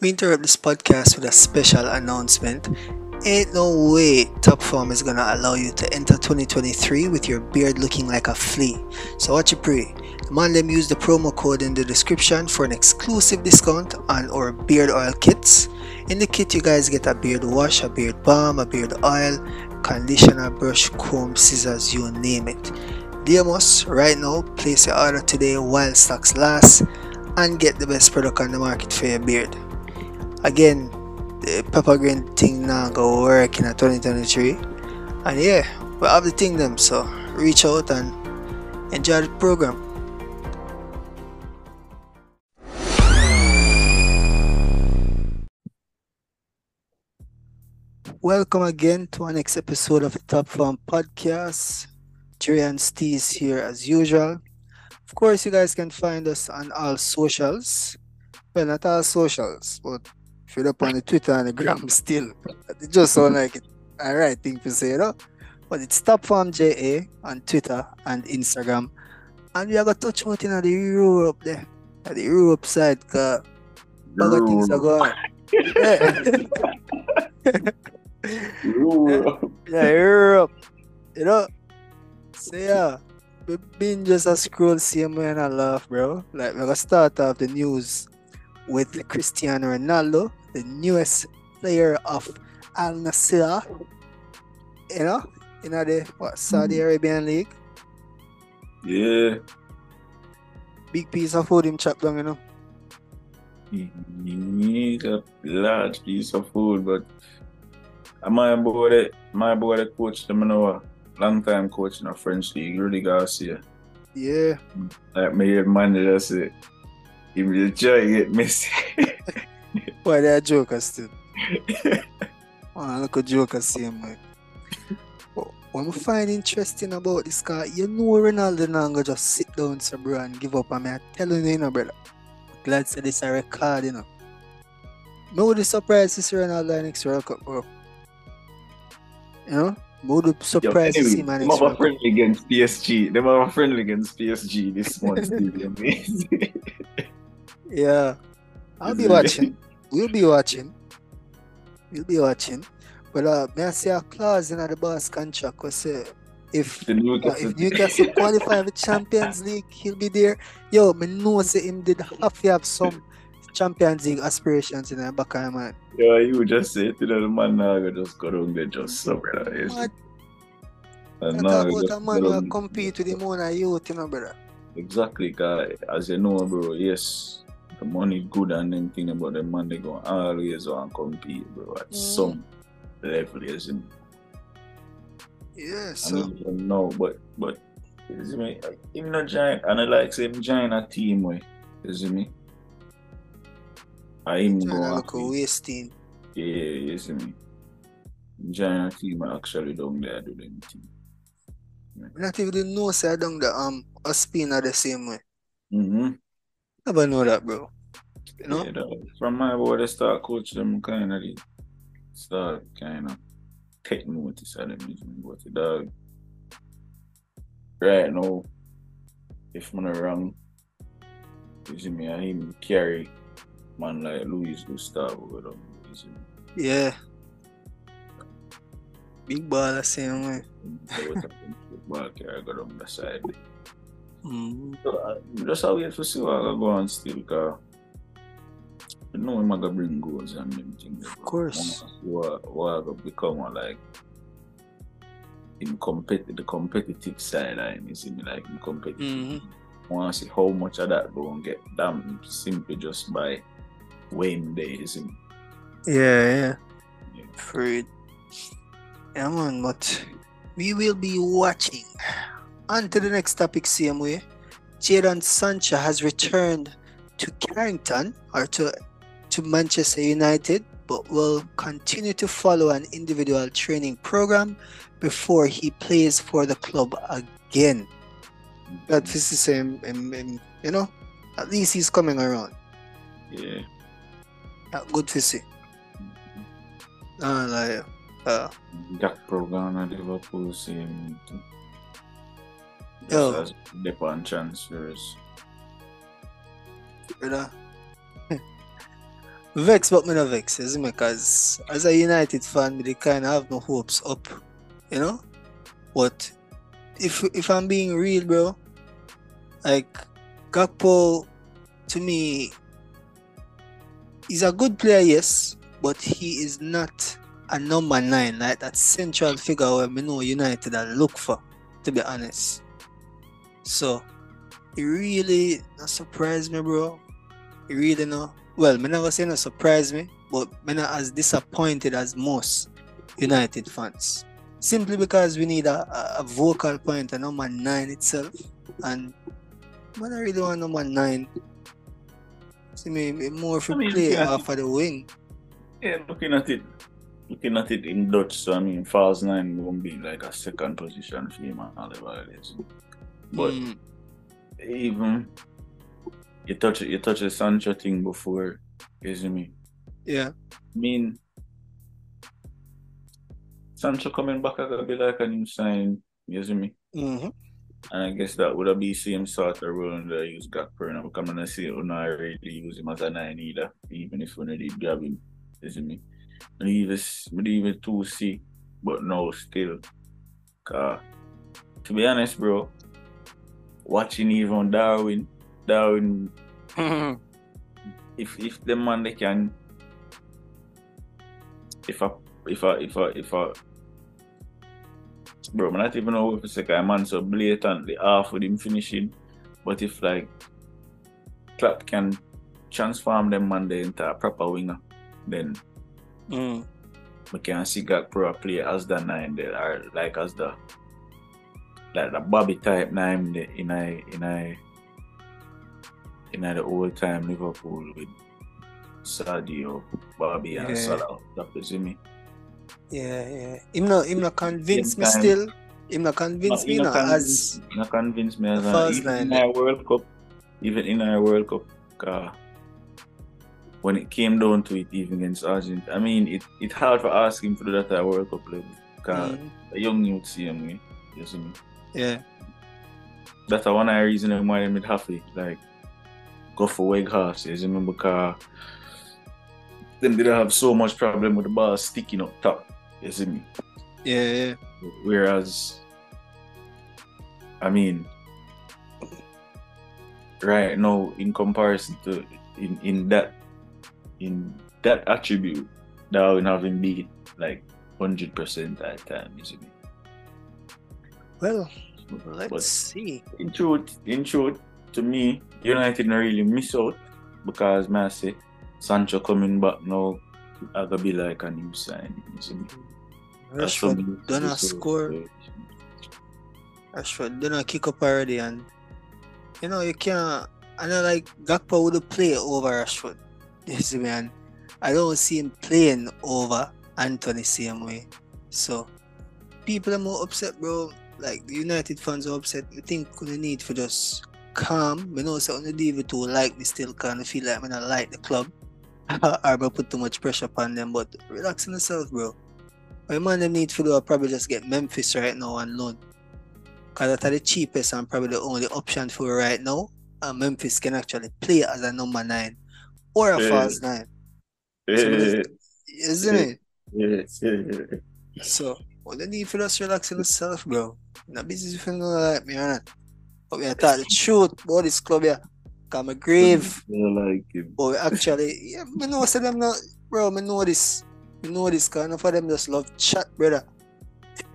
We interrupt this podcast with a special announcement. Ain't no way Top Form is gonna allow you to enter 2023 with your beard looking like a flea. So what you pray? The man them use the promo code in the description for an exclusive discount on our beard oil kits. In the kit you guys get a beard wash, a beard balm, a beard oil, conditioner, brush, comb, scissors, you name it. Deamos, right now, place your order today while stocks last and get the best product on the market for your beard. Again, the pepper green thing now go work in a 2023. And yeah, we have the thing them, so reach out and enjoy the program. Welcome again to our next episode of the Top Farm Podcast. Jerry and here as usual. Of course, you guys can find us on all socials. Well, not all socials, but if you're up on the Twitter and the gram still. It just sound like it a right thing to say, you know? But it's Top Farm JA on Twitter and Instagram. And we are going to touch out in the Europe there. At the Europe side, because of things are going Europe. yeah, Europe. You know? So yeah, been just a scroll same way and I laugh, bro. Like we're gonna start off the news with Cristiano Ronaldo, the newest player of Al Nassr. You know, in the what Saudi mm. Arabian League. Yeah. Big piece of food him chop down, you know. He's a large piece of food, but uh, my boy, my boy, the coach, them know a long time coach in a French league, Rudi Garcia. Yeah. Like me hear man just say, he will try to get Messi. Why a joker still? Oh, look a joker same way. But what I find interesting about this guy, you know Ronaldo go just sit down so bro and give up. I mean, I telling you, you know, brother. Glad to say this a record, you know. Be surprised to see Ronaldo next World Cup, bro. You know? Would be Yo, see anyway, man them have a friendly against PSG. Them have a friendly against PSG this month. Yeah. I'll be watching. We'll be watching. We'll be watching. But uh, may I say a clause in the boss contract was say if uh, Newcastle. if Newcastle qualify for Champions League, he'll be there. Yo, me know say him did have to have some Champions League aspirations in the back of my mind. Yeah, you just say to the man now just go down there just so brother. Yes. What? And now about a man go who down- compete with him on a youth, you know, brother. Exactly, guy. As you know, bro, yes, the money good and them thing about the man they go always want compete, bro, at Mm. some level, isn't Yeah, I so don't even know, but but you see me, him not giant and I like say him join a team way, you see me? I him trying to go look happy. wasting. Yeah, you see me. A team actually down there do them thing. Not even know say I done the um a spin are the same way. Mm-hmm. Never know that, bro. You know? Yeah, dog. From my boy, they start coach them kind of start kind of take notice of them. you see me, But the dog, right now, if I'm not wrong, you see me, and him carry man like Luis Gustavo with. You see. Yeah. Big ball the same way. So what happened to the ball carry got on the side. Mm. So, uh, just a wait to see what I go on still, cause you know I'm gonna bring goals and them things. Of course. What what I become a, like in compet the competitive side line, you see me like in competitive. Mhm. I wanna see how much of that go and get damn simply just by weighing there, you see. Yeah, yeah. Yeah. Afraid. Yeah, man, but we will be watching. On to the next topic, same way. Jadon Sancho has returned to Carrington or to, to Manchester United, but will continue to follow an individual training program before he plays for the club again. That is the same, um, um, you know, at least he's coming around. Yeah. Uh, good to see. Uh, like, uh, That program at Liverpool same thing. Yo. Just as dip on transfers. brother. Vex, but me no vex, isn't it? Because as a United fan, me kind of have no hopes up, you know. But if if I'm being real, bro, like Gakpo, to me, he's a good player, yes, but he is not a number nine, like that central figure where we know United are look for, to be honest. So, it really not surprised me, bro. It really no. Well, me never say no surprise me, but me not as disappointed as most United fans. Simply because we need a, a, vocal point, a number nine itself, and man, I really want number nine. See me me more for I mean, play off of the wing. Yeah, looking at it, looking at it in Dutch, so I mean, false nine won't be like a second position for him and whatever it is. But Mm, even you touch you touch the Sancho thing before, see me. yeah, I mean, Sancho coming back, I gotta be like a new sign, you see me. hmm And I guess that would have be same sort of role that he use now. Come and say, oh, no, I really use him as a nine either, even if we did grab him, see me. And even, even 2C, but no, still. Cause, to be honest, bro, watching even Darwin, Darwin, if if the man they can, if I if I if I if I, bro, I not even know if it's like a man so blatantly off with him finishing, but if like Klopp can transform them man there into a proper winger, then mm, we can see Gakpo play as the nine there, or like as the like the Bobby type nine there in a in a in a the old time Liverpool with Sadio, Bobby and Yeah. Salah. That is me. Yeah, yeah. Him not him not convince me time. still. Him not convince But me not not as not convince me as first even in our World Cup, even in our World Cup, uh, when it came down to it, even against Argentina, I mean, it it hard for asking for that at World Cup level. Cause Mm, a young youth see him, eh, you see me. yeah. That's one of the reason why I'm happy, like go for Weghorst, you see me, because them didn't have so much problem with the ball sticking up top, you see me. Yeah. Whereas, I mean, right now, in comparison to in in that in that attribute, Darwin having been like hundred percent at time, you see me. Well, let's But see. in truth, in truth, to me, United not really miss out because man I say Sancho coming back now, I gonna be like a new sign. You see me. That's Rashford something done a so- score. Rashford done a kick up already, and you know you can't. I know like Gakpo would play over Rashford. You see me, and I don't see him playing over Antony same way. So people are more upset, bro. Like the United fans are upset. I think we need for just calm. We know so on the DV too like me still kind of feel like when I like the club. me put too much pressure upon them, but relax on yourself, bro. My man them need to do are probably just get Memphis right now on loan. Cause that's the cheapest and probably the only option for right now. And Memphis can actually play as a number nine or a Yeah. false nine. Yeah, Isn't Yeah. it? yeah, yeah. So what they need for just relax on yourself, bro. Not busy if you know like me or not. But we are thought the truth about this club here. Cause my grave. I like him. We actually yeah, me know say them not bro, me know this. Me know this kind of for them just love chat, brother.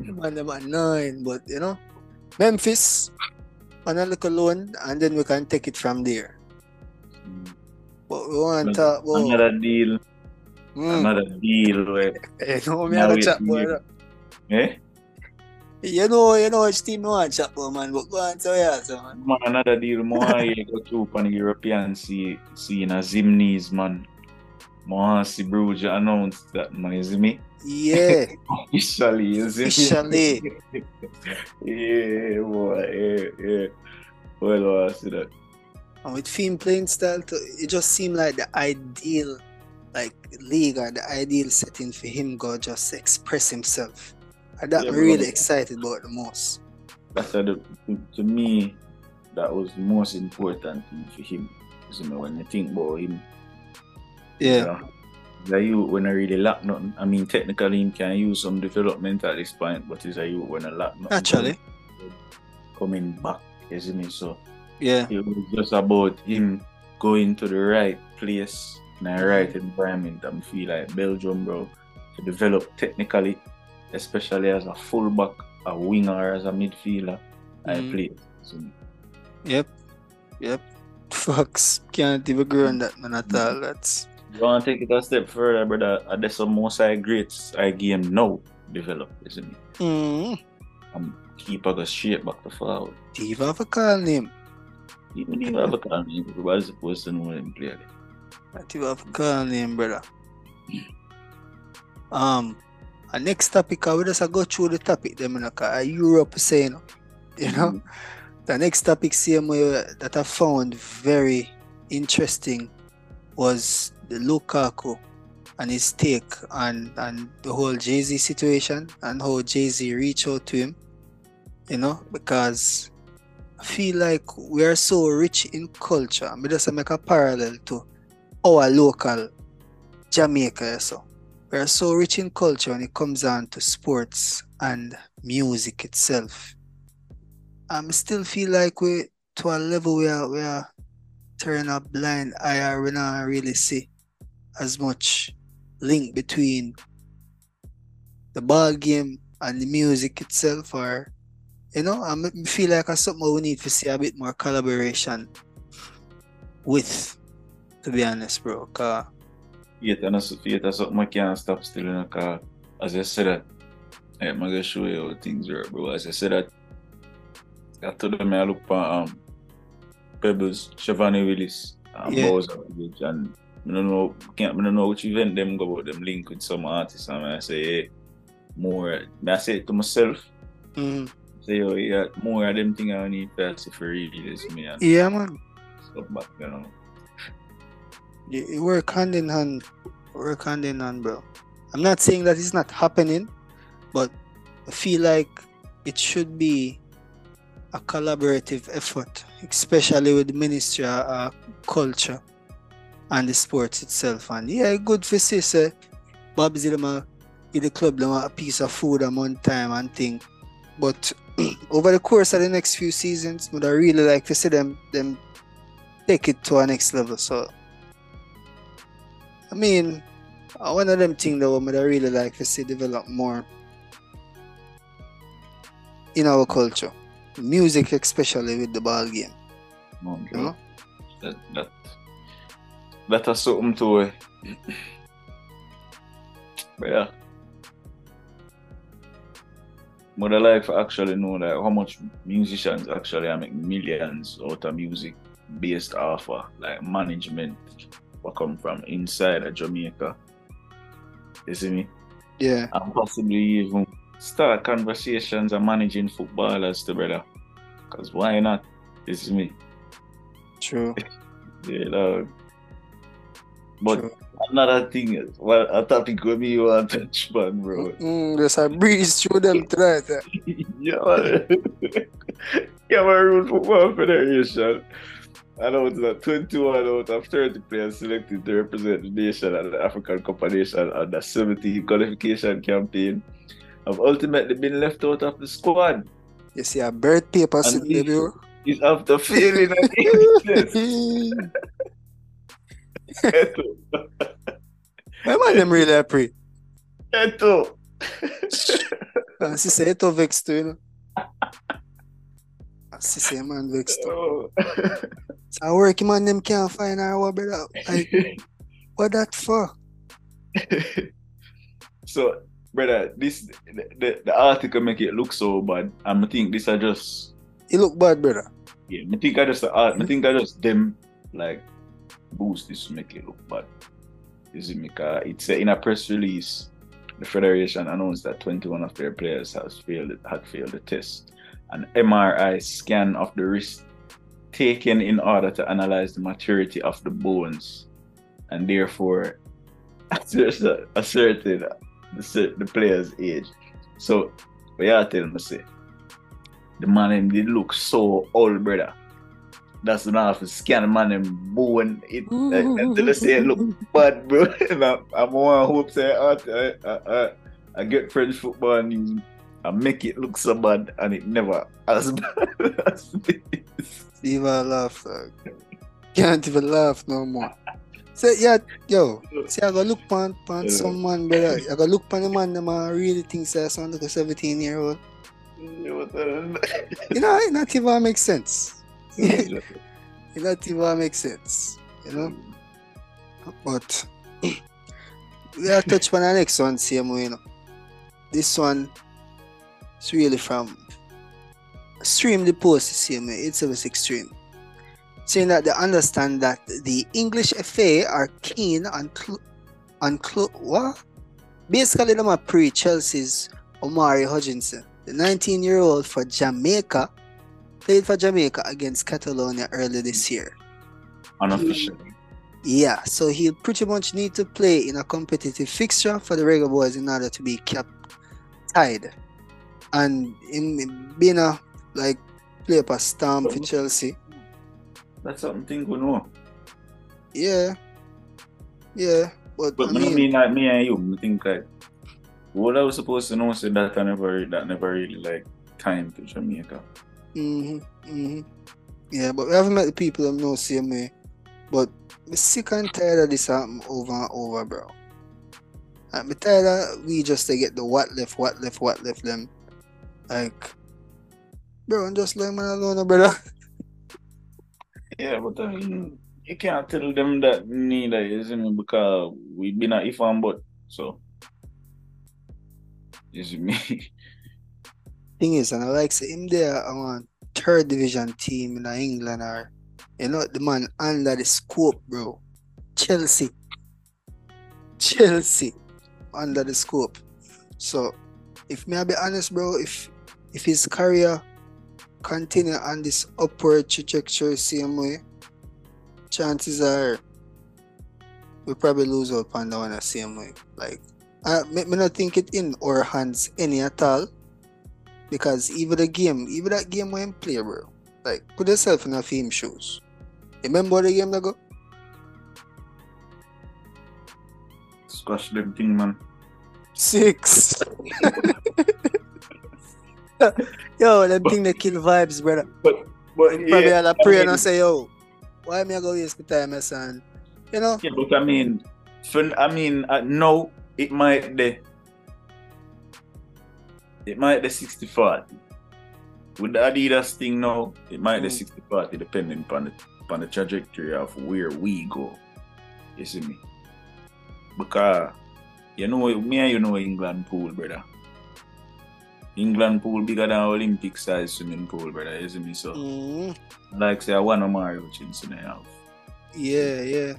Man, them are nine, but you know, Memphis on a little loan, and then we can take it from there. But we want to talk about. Another deal, Mm, another deal where, you know, me Now have a chat, boy. eh? You know, you know which team you want chat man. But go on, so yeah, so man. Man, another deal, more I go to on the European sea, scene as Zimnees, man. More see Bruges announce that, man, you see me? Yeah, Officially, you see me? Officially. yeah, boy, yeah, yeah. Well, I see that. and with theme playing style, too, it just seemed like the ideal, like league or the ideal setting for him go just express himself. That Yeah, I'm really excited about the most. That's a, to me, that was the most important thing for him. You me, when you think about him, Yeah. The youth when I really lack nothing. I mean, technically, him can use some development at this point, but he's a youth when I lack nothing. Actually. Coming back, isn't it? So Yeah. it was just about him going to the right place in the right environment. I feel like Belgium, bro, to develop technically, especially as a fullback, a winger, as a midfielder, I Mhm. play. So, Yep. Yep. Fucks. Can't even agree on that, man, at all. That's. you want to take it a step further, brother? uh, There's some most I greats I game now develop, isn't it? Mm. And keeper go straight back to forward. Diva have a call name. Even if you have a call, you was supposed to know him clearly. That you have a call name, brother. Um, our next topic, uh, I will just uh, go through the topic, them, you know, 'cause, uh, Europe saying, you know. The next topic, same way um, that I found very interesting was the Lukaku and his take on, on the whole Jay Z situation and how Jay Z reached out to him, you know, because I feel like we are so rich in culture. I just make a parallel to our local Jamaica. So we are so rich in culture when it comes down to sports and music itself. I still feel like we to a level where we are turning a blind eye or we not really see as much link between the ball game and the music itself or you know I feel like it's something we need to see a bit more collaboration with to be honest bro 'cause And that's faith that's I can't stop still in a car. As I said that, I'm gonna show you how things work, bro. As I said that, I told them I look for um Pebbles, Shavani Willis, and Yeah. Bowser and I don't know, can't I don't know which event them go about them link with some artists, and I say hey, more. I say it to myself, mm, say yo, yeah, more of them thing I need to for really this me and yeah man stuff back, you know. You, work hand in hand work hand in hand bro. I'm not saying that it's not happening but i feel like it should be a collaborative effort especially with the ministry of uh, culture and the sports itself. And yeah good for see say Bob's Zilma a give the club them a piece of food at one time and thing. But over the course of the next few seasons would i really like to see them them take it to a next level. So I mean, uh, one of them things that would I really like to see develop more in our culture, music especially with the ball game. No, You know? that that that is something to uh, but yeah but I like to actually know like how much musicians actually making millions out of music based off of like management what come from inside of Jamaica. You see me? Yeah, And possibly even start conversations and managing footballers to brother. Cause why not? You see me? true. Yeah, dog. But true. another thing is, well, a topic with me you want to touch, man, bro. Mm, just I breeze through them tonight. eh. yeah, man. Cameroon Football Federation announced that 21 out of 30 players selected to represent the nation at the African Cup of Nations and the 70 qualification campaign have ultimately been left out of the squad. You see a bird paper And sitting this- there. It's after failing an. Eto'o. My man, them really I pray. Eto'o. And she say it vex too, you know. She say man vex too. Oh. So I work man them can't find her what brother. Like what that for? so, brother, this the, the, the article make it look so bad. And I think this are just It look bad, brother. yeah, I think I just the art I think I just them like boost this to make it look bad. Is it because it's uh, in a press release the federation announced that 21 of their players has failed had failed the test. An MRI scan of the wrist taken in order to analyze the maturity of the bones and therefore asserted asserted the, the player's age. So, what you tell me say, the man him did look so old, brother. that's enough to scan man and bone it until I say it look bad, bro. and I, I'm one hope say I, I, I, I get French football news and make it look so bad and it never as bad as this. Even laugh, dog. Can't even laugh no more. Say yeah, yo. See, I go look pan pan Yeah. some man, brother. I go look pan the man, them man really think say sound like a 17 year old. Uh, you know, it not even make sense. it not even make sense. You know? But we are touch on the next one, same way, you know. This one is really from Stream the Post, the same way. It's always extreme. Saying that they understand that the English FA are keen on cl- on cl- what? Basically, them are pre Chelsea's Omari Hutchinson, the 19 year old for Jamaica, played for Jamaica against Catalonia early this year. Unofficially. Yeah, so he'll pretty much need to play in a competitive fixture for the Reggae Boys in order to be kept tied. And him being a like play up a stamp for Chelsea. That's something we know. Yeah. Yeah. But, But I mean, mean, like me and you, I think like what I was supposed to know said that I never that never really like time to Jamaica. hmm hmm Yeah, but we haven't met the people that know same way. But I'm sick and tired of this happen over and over, bro. I'm tired of we just to get the what left, what left, what left them. Like, bro, I'm just like man alone, brother. Yeah, but I mean you can't tell them that neither, isn't it? Because we've been at if and but so is me. Thing is, and I like say him there on third division team in England or you know the man under the scope, bro. Chelsea. Chelsea under the scope. So if me I be honest, bro, if if his career continue on this upward trajectory same way, chances are we probably lose out on that one the same way. Like I me, me not think it in our hands any at all. Because even the game, even that game when play, bro. Like put yourself in a film shoes. Remember the game that go? Squash them thing man. Six. yo, them thing that kill vibes, brother. But but Probably yeah, I'll a pray I and mean- I say, yo, why me I go waste my time, my son? You know? Yeah, but I mean, for, I mean, uh, no, it might the it might the 60 40. With the Adidas thing now, it might the Mm. 60 40 depending upon the upon the trajectory of where we go. You see me? Because you know me and you know England pool, brother. England pool bigger than Olympic size swimming pool, brother. You see me? So Mm, like say I want to marry Hutchinson I have. yeah, yeah,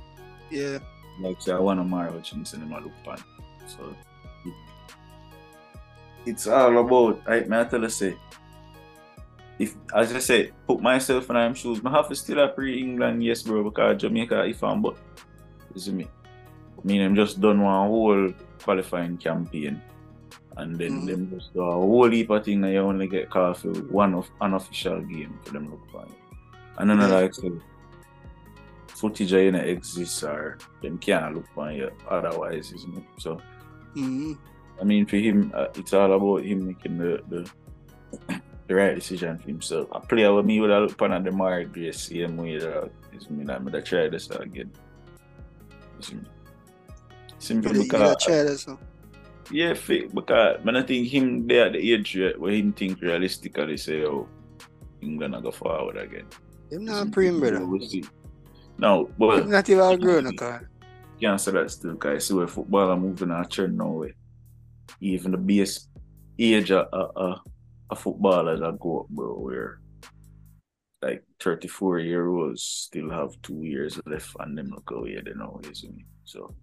yeah. like say I want to marry Hutchinson in my look pan. So it, it's all about I may I tell you say if as I say, put myself in them shoes, I have to still a pre England, yes bro, because Jamaica if I'm but you see me. I mean I'm just done one whole qualifying campaign and then Mhm. them just do a whole heap of thing and you only get called for one of unofficial game for them look for you. And then I Yeah. like say footage ain't exists or them can't look on you otherwise, isn't it? So Mm, I mean for him uh, it's all about him making the, the the right decision for himself. A player with me would have looked on the Mario Grace same way that is me that me try this again. You see me? Simply because gotta try that, so. Yeah, fit because man, I think him there at the age where- him think realistically say, oh, England go forward again. Him not praying, brother. We'll see. No, but Him not even grown, okay? can't say that still, guys. See where football are moving a trend now. Way. Even the base age of a, a, a footballer that go up, bro, where like 34 year olds still have two years left and them look away, they know, you see me? So,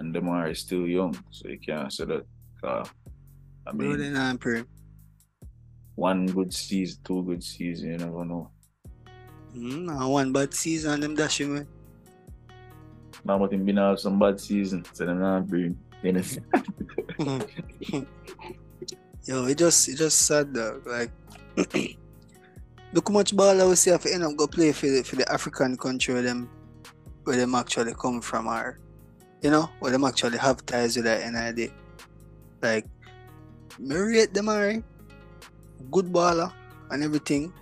and them are still young, so you can't say that. Uh, I mean, they not praying. one good season, two good season, you never know. Mm, one bad season, and them dashing, man. Now, but him been have some bad season, so them not bring anything. Yo, it just it just sad though. Like look how much ball I will see if end up go play for the, for the African country where them where them actually come from or you know, where them actually have ties with the NID. Like me them are good baller and everything.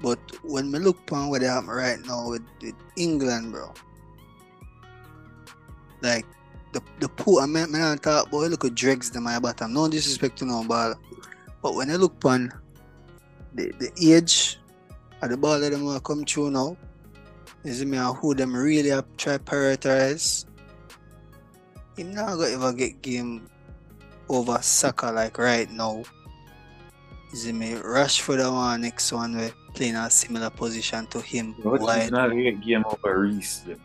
But when me look upon what they happen right now with, with England, bro. Like the the poor I mean, I talk about look at dregs them my bottom. No disrespect to no ball. But when I look upon the, the age of the ball that them want come through now, is me who them really have try prioritize. Him not gonna ever get game over soccer like right now. Is it me Rashford the one next one we playing a similar position to him. But Why? it's not a game over Reece. Then.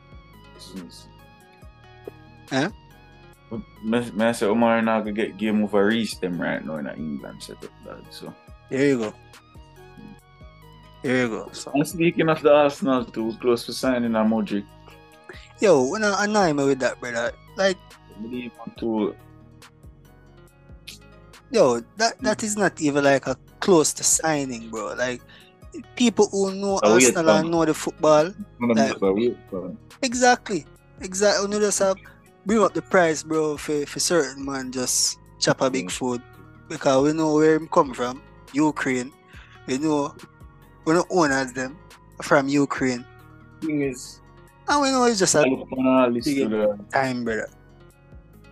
Me, me I say Omar not gonna get game over Reece them right now in England setup, dog. So. there you go. There you go. So, And speaking of the Arsenal too, close to signing a Mudryk. yo, when I annoy me with that, brother, like, believe yo, that that is not even like a close to signing, bro. Like, people who know A Arsenal and know the football, Like- exactly, exactly. You just have bring up the price, bro, for for certain man just chop a big Mm. food because we know where him come from, Ukraine. We know we know owners them from Ukraine, Thing is, and we know it's just a I look on our list to the, time, brother.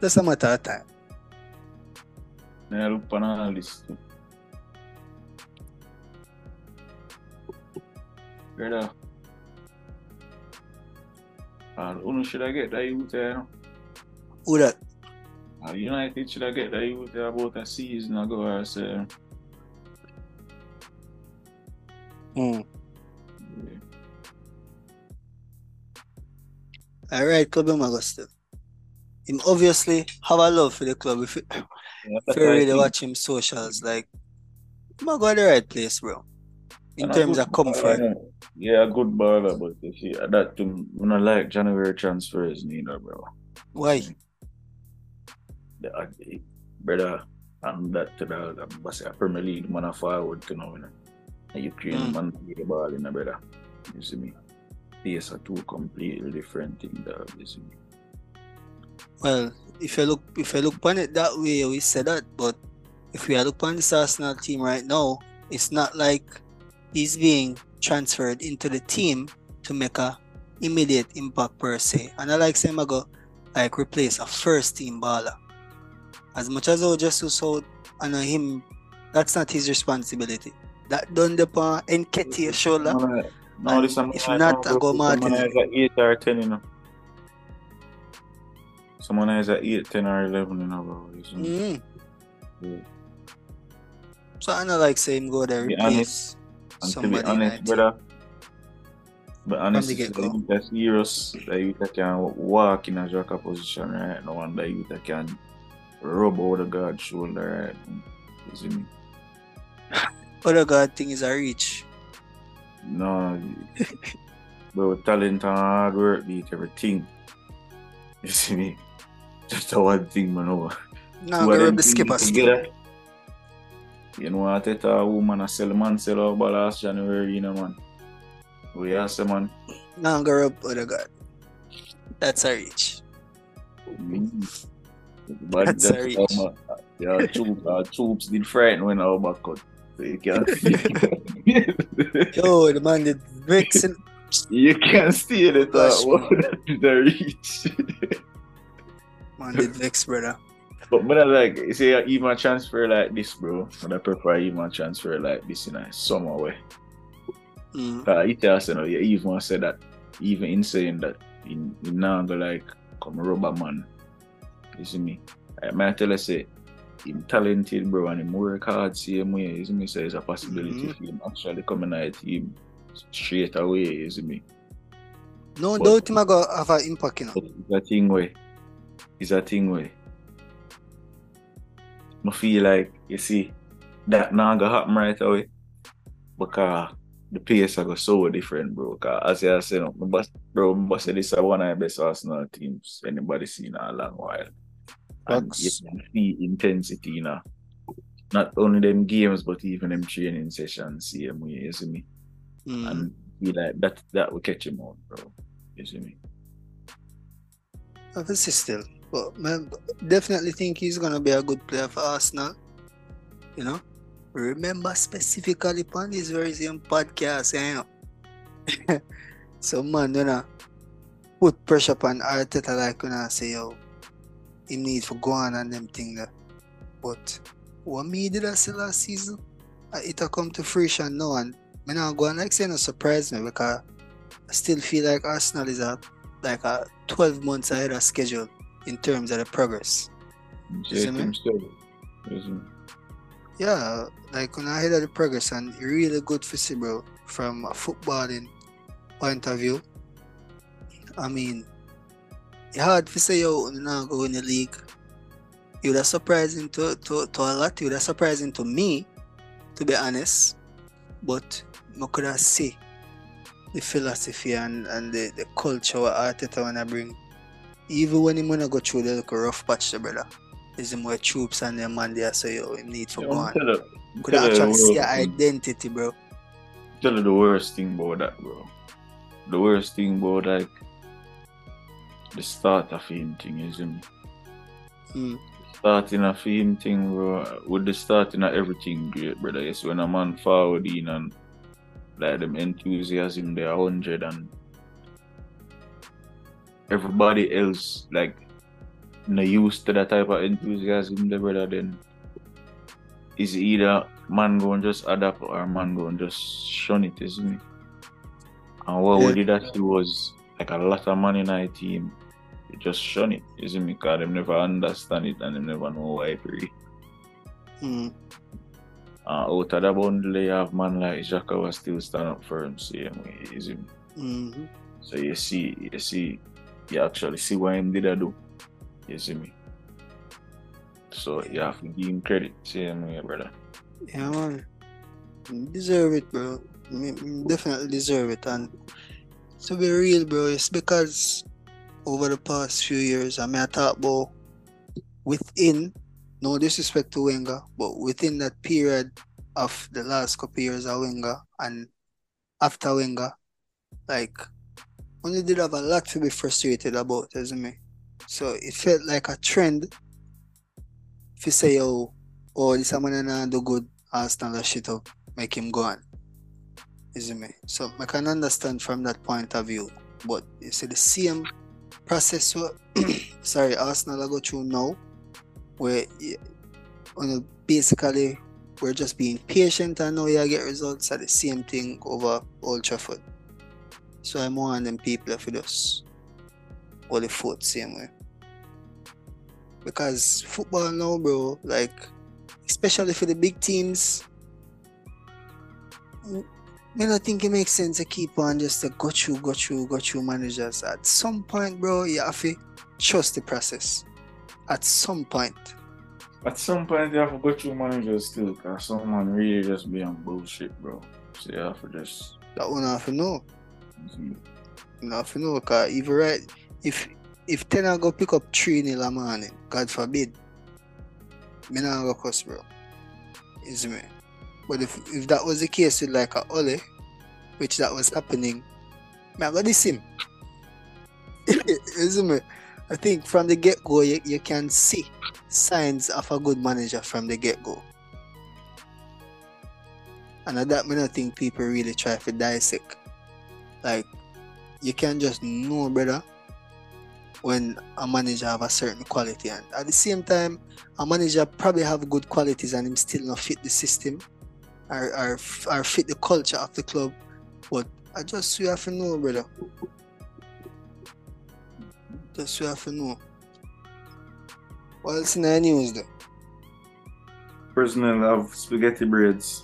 Just a matter of time. I look on our list too. Brother. Uh, who should I get that youth there? no? Who that? Uh, United should I get that youth there about a season ago or so? Hmm. Yeah. All right, Club of Obviously have a love for the club. If you, Yeah, if you really watch him socials, like, him a go at the right place, bro. In And terms of comfort. baller, Yeah, a good baller, but if you that to I don't like January transfers neither, bro. Why? The, uh, the- brother, and that to the, the boss of Premier League man a forward to now, you know. Ukraine Mm. man play the ball in a brother. You see me? These are two completely different things. You see me? Well, if you look if you look upon it that way, we said that, but if we look upon this Arsenal team right now, it's not like he's being transferred into the team to make a immediate impact per se. And I like saying I go like replace a first team baller. As much as I just so I know him that's not his responsibility. That done upon Nketiah's shoulder. Man, No, this if not, I go Martin. someone Martinelli. has a 8 or 10, you know. Someone has a 8, 10 or 11, in know, bro. You? Mm. Yeah. So I know like say him go there Be replace And to be honest, brother, but honest, the it's get-go. that's serious, the youth can walk in a joker position right now, and the youth that can rub over the guard shoulder right now. You see me? Odegaard thing is a reach. No, bro, talent and hard work beat everything. You see me? Just a one thing, man. Over. Now Two go of them rub the skipper You know what? I tell a woman, I sell man, sell out by last January, you know, man. We ask the man. Now go rub Odegaard. That's a reach. Mm. But That's that's a reach. how much- Yeah, troops, our troops did frighten when our back cut. So you can't see. Yo, the man did and you can't see it at Gosh, all. the reach. Man did vex, brother. but when I like, you say even transfer like this, bro. And I prefer even transfer like this in a summer way. Mm. Uh, has you know, even said that, even in saying that, in, now go like, come rubber man. You see me? I might tell you say, him talented, bro, and him work hard same way. You see me? So it's a possibility Mhm. for him actually coming at team straight away. You see me? No But- doubt him a go have an impact, you know. A thing way. It's a thing way. I feel like, you see, that now gonna happen right away. Because the pace are go so different, bro. Because as I said, boss, bro, boss this is one of the best Arsenal teams anybody seen in a long while. And you can feel intensity, you know. not only them games but even them training sessions same way, you see me? Mm. And be like that that will catch him out, bro. You see me? Obviously still. But man, definitely think he's gonna be a good player for Arsenal. You know? Remember specifically upon this very same podcast, eh, you know. so man, you know, put pressure upon Arteta like when I say yo, he need for go on and them thing there. But what me did I say last season? It a come to fruition now and me not go on like say no surprise me because I still feel like Arsenal is a like a 12 months ahead of schedule in terms of the progress. You see see me? still. You see me? Yeah, like when I heard of the progress and really good for from a footballing point of view. I mean, it's hard to say yo when you now go in the league. Have surprising to, to, to a lot. Have surprising to me, to be honest. But I could have see the philosophy and, and the, the culture what Arteta wanna bring. Even when he wanna go through the little rough patch, the brother. Is more troops and them man there, so yo, him need for Yeah, go on. tell you- Could tell the actually see your identity, bro. tell you the worst thing about that, bro. The worst thing about like the start of him thing, you see me? Mm. starting a film thing, bro. With the starting of everything great, brother. Yes, when a man forward in and like them enthusiasm, they're hundred and everybody else like not used to that type of enthusiasm, there, brother. Then is either man going just adapt or man going just shun it, isn't me? And what Yeah. we did actually was like a lot of man in our team they just shun it, isn't me? Because them never understand it and them never know why it really. Mm. Uh, out of the bundle, you have man like Xhaka was still stand up for him same way? Mm-hmm. So you see, you see, you actually see what him did I do, you see me? So you have to give him credit, same way, brother. Yeah, man. Deserve it, bro. Definitely deserve it. And to be real, bro, it's because over the past few years, I mean, I talk about within, no disrespect to Wenger, but within that period of the last couple years of Wenger and after Wenger, like, only did have a lot to be frustrated about, isn't me? So it felt like a trend. If you say, oh, oh, this man not do good, Arsenal a shit up, make him go on. Isn't me? So I can understand from that point of view. But you see the same process sorry, Arsenal I go through now where you know, basically we're just being patient and now you get results at the same thing over Old Trafford. So I'm one of them people for us. All the foot same way. Because football now, bro, like especially for the big teams. I don't think it makes sense to keep on just to go through, go through, go through managers. At some point, bro, you have to trust the process. At some point. At some point, you have to go through managers still, because someone really just be on bullshit, bro. So you have to just. That one I have to know. Mm-hmm. see. You have to know, cause if right if if ten I go pick up three nil a morning, God forbid, me not go cuss, bro. Is me. But if if that was the case with like a Ole, which that was happening, me I go this him. Is me. I think from the get go you, you can see signs of a good manager from the get go. And at that me not think people really try to dissect. Like you can just know, brother, when a manager have a certain quality, and at the same time, a manager probably have good qualities and him still not fit the system, or or, or fit the culture of the club. But I just you have to know, brother. Just you have to know. What else in the news though? Personal of spaghetti breads.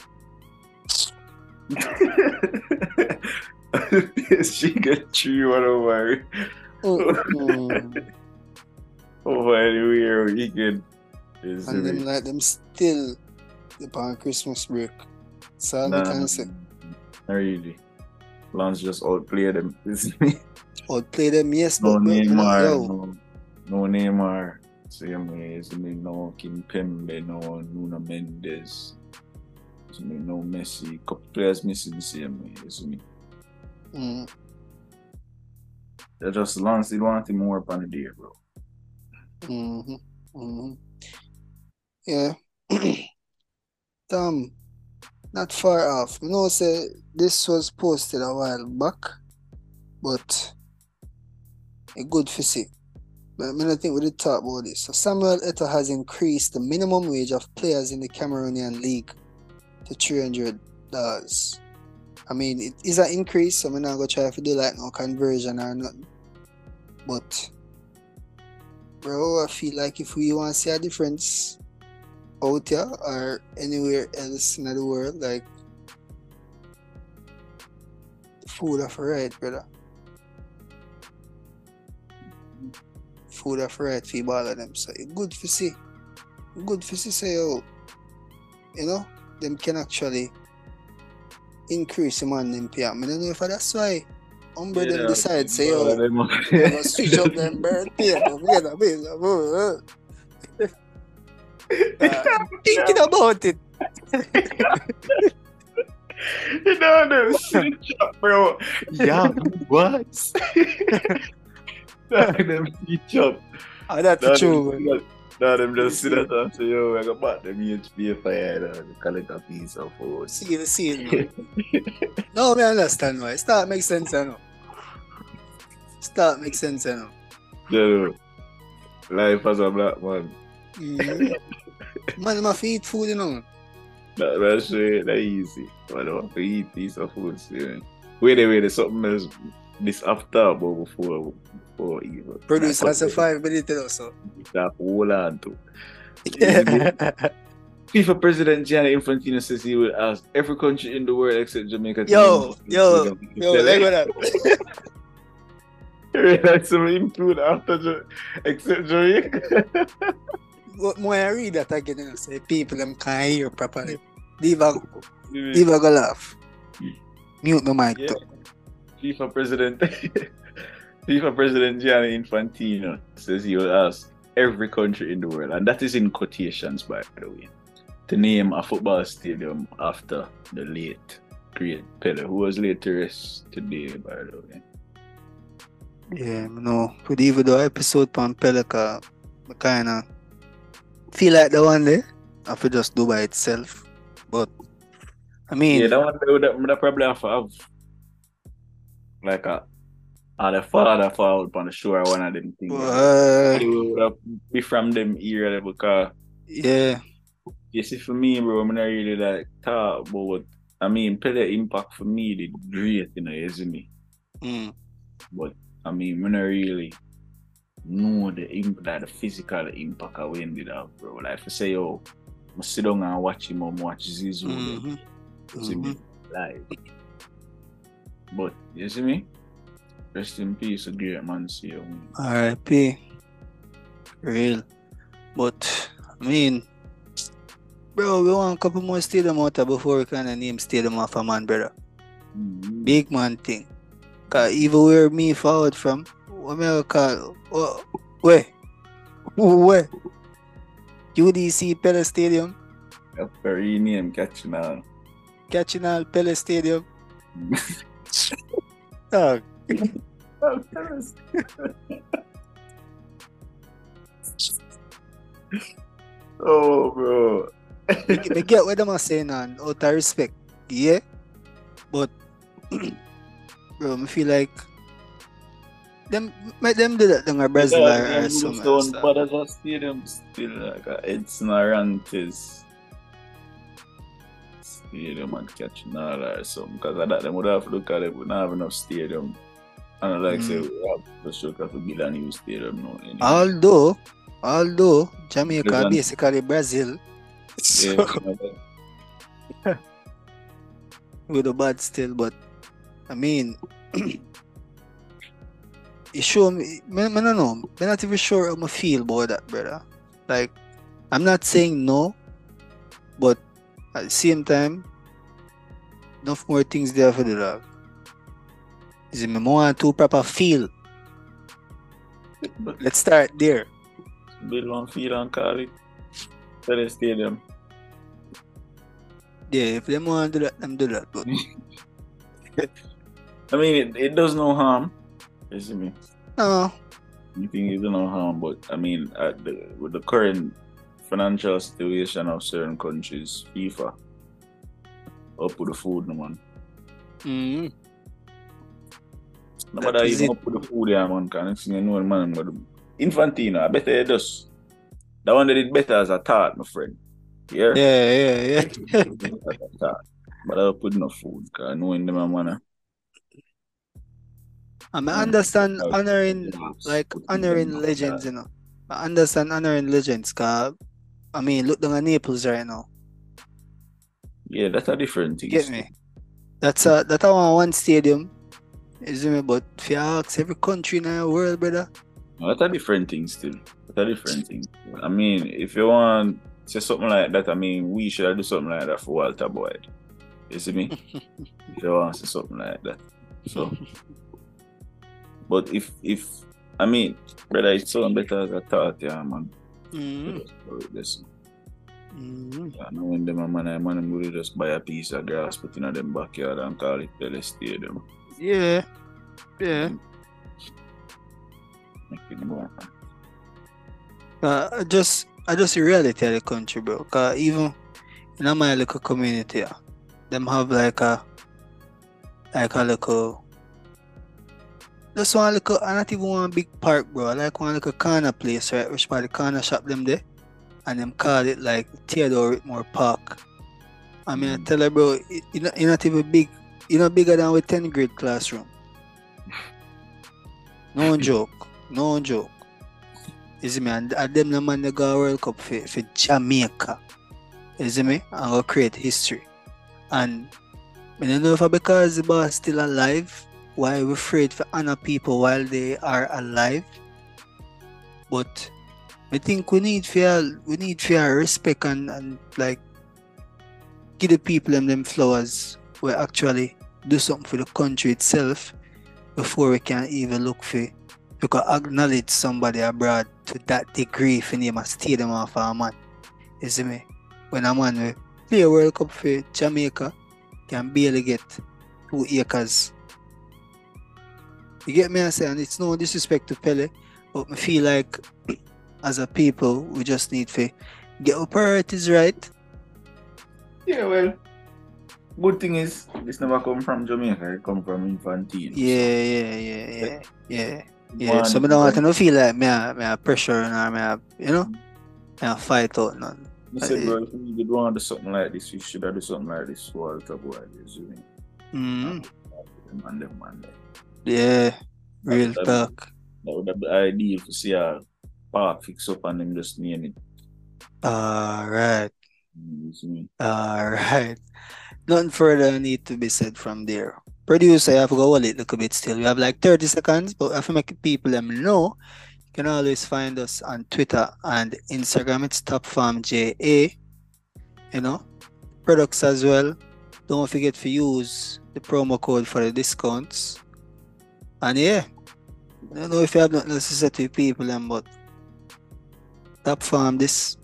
she get three one over Mm-mm. Oh, over anywhere weekend. Is and them like them still upon Christmas break. So I can say. Not really. Lens just outplay them. Is me. Outplay them, yes, No Neymar. No, no Neymar. Same way as me no Kimpembe, no Nuno Mendes. As me no Messi. Couple players missing the same way as me. Mm. They just Lens they want him more up on the day, bro. Mm-hmm. Mm-hmm. Yeah. Tom, not far off. You know, say this was posted a while back, but a good for see. But I mean, I think we did talk about this. So Samuel Eto'o has increased the minimum wage of players in the Cameroonian league to three hundred dollars. I mean, it is an increase, so I'm not gonna try to do like no conversion or nothing. But bro, I feel like if we want to see a difference out here or anywhere else in the world, like food of right, brother. Food of right for all of them. So good for see. Good for see say yo, you know, them can actually increase the man them pay. I don't know if that's why Umber them Yeah, decide say all yo of them- switch up them birthday. Don't forget. Uh, Thinking about it. you know them switch up, bro. Yeah, what? Them switch up. Oh, Nah, true. them, man. just sit at and say, yo, I got back them HP fire and collect a piece of food. See the scene. man. no, me understand why. Start make sense, you know. Start make sense, you know. Know, life as a black man. Mhm. Man, my eat food, you know. That, that's straight, that easy. I don't want to eat piece of food soon. Wait a minute, something else this after but before before even. Produce Like, as a five minutes, also. That hold on to. FIFA President Gianni Infantino says he uh, will ask every country in the world except Jamaica. Yo, yo, Yo, like what that. Some include after Ja- except Jamaica. What more I read that again, you say people them can't hear properly. Leave a, go laugh. Hmm. Mute my mic. Yeah. FIFA President FIFA President Gianni Infantino says he will ask every country in the world, and that is in quotations by the way, to name a football stadium after the late great Pele, who was late to today by the way. Yeah, know. Could even do episode on Pelica, I kinda feel like the one there. I could just do by itself. But I mean Yeah, that one would that probably have to have like a or the father fall out on the shore one of them things. uh, It would have be from them era because yeah. You see, for me, bro, I'm not really like talk about what I mean. Pele impact for me did great, you know, you see me. Mm. But I mean, I'm not really know the impact, like the physical impact of when did have, bro. Like, if I say, yo, I sit down and watch him, I'm watch Zizou, Mhm. you see me, live. But you see me, rest in peace, a great man. See you. R.I.P. Real. But I mean Bro, we want a couple more stadium out before we can name stadium of a man, brother. Mhm. Big man thing. Cause even where me forward from, what me call wha- where? Where? UDC Pele Stadium, A very name catching all Pele Stadium. Dog. oh, Oh, bro. me, me get what them are saying and out of respect, yeah. But bro, me feel like them make them do that thing or Brazil or, or something. else, dog. but as a stadium still like uh, a, it's not ranked as stadium and catching all or something because of that them would have to look at it we don't have enough stadium and like say Mm. we have show to build a new stadium now anyway. Although, although Jamaica Brazil. basically Brazil, so yeah, with a bad still, but I mean, it show me. Me no know. Me not even sure how I feel about that, brother. Like, I'm not saying no, but at the same time, enough more things there for the dog. Is it me more want to proper feel? but Let's start there. build one field and call it Pele Stadium. Yeah, if they want to do that, them do that. But I mean, it, it does no harm. You see me? no, You think it does no harm, but I mean, at the, with the current financial situation of certain countries, FIFA up with the food, no man. mm, No That even it. up with the food, yeah, man. Can next thing you know, man, but Infantino, I bet he does. The one that did better as a thought, my friend. Yeah. yeah, yeah, yeah. A. But I'll put no food, cause knowing them, I'm gonna. I mean, Mm. understand honoring like honoring legends, you know. I understand honoring legends, cause I mean, look down at Naples right now. Yeah, that's a different thing. Get me? That's a that I want one stadium. You see me? But if you ask every country in the world, brother, that's a different thing still. That's a different thing. I mean, if you want to say something like that, I mean, we should do something like that for Walter Boyd. You see me? if you want to say something like that. So, but if, if, I mean, brother, it's something better as a thought, yeah, man. mm Listen, mm I know when them a man, a man, will just buy a piece of grass, put in them backyard and call it Pele Stadium. Yeah, yeah. Make it go. Uh, I just I just the reality of the country, bro. Cause even in my little community, yeah, them have like a like a little just one little I not even one big park, bro. I like one little corner place, right? Which by the corner shop them there. And them call it like Theodore Whitmore Park. I mean I Mm. tell her bro, it, it, not, it not even big you know bigger than with 10th grade classroom. No joke. No joke. You see me? And, and them the man they go World Cup for, for Jamaica. You see me? And go create history. And I don't know if because the boss still alive, why we afraid for honor people while they are alive. But I think we need fair we need fair respect and, and like give the people them, them flowers we actually do something for the country itself before we can even look for you can acknowledge somebody abroad to that degree for name a stadium of a man. You see me? When a man will play a World Cup for Jamaica can barely get two acres. You get me I say and it's no disrespect to Pele, but I feel like as a people we just need to get our priorities right. Yeah, well, good thing is, this never come from Jamaica, it come from Infantino. Yeah, yeah, yeah, yeah, yeah. Yeah, One- so I don't want to no feel like me a, me a pressure or me a, you know, me a fight out none. I said, bro, if you did want to do something like this, you should have do something like this for Walter Boyd. You see me? Mm, Them and them and them. yeah, real That- talk. That would have been ideal to see a park fix up and them just name it. Alright, You see me? alright. Nothing further need to be said from there. Producer, I have to go a little bit still. We have like 30 seconds, but if you make people them know, you can always find us on Twitter and Instagram. It's Top Farm JA. You know, products as well. Don't forget to use the promo code for the discounts. And yeah, I don't know if you have else to say to people, them, but Top Farm, this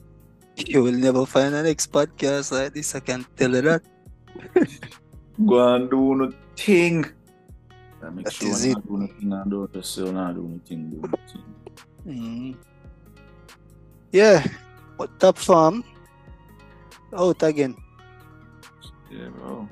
you will never find an next podcast like this. I can tell you that. Go and do nothing. I make That sure is it. not do nothing and don't just say not do nothing, do nothing. Mm. Yeah, What Top Farm out again. Yeah, bro.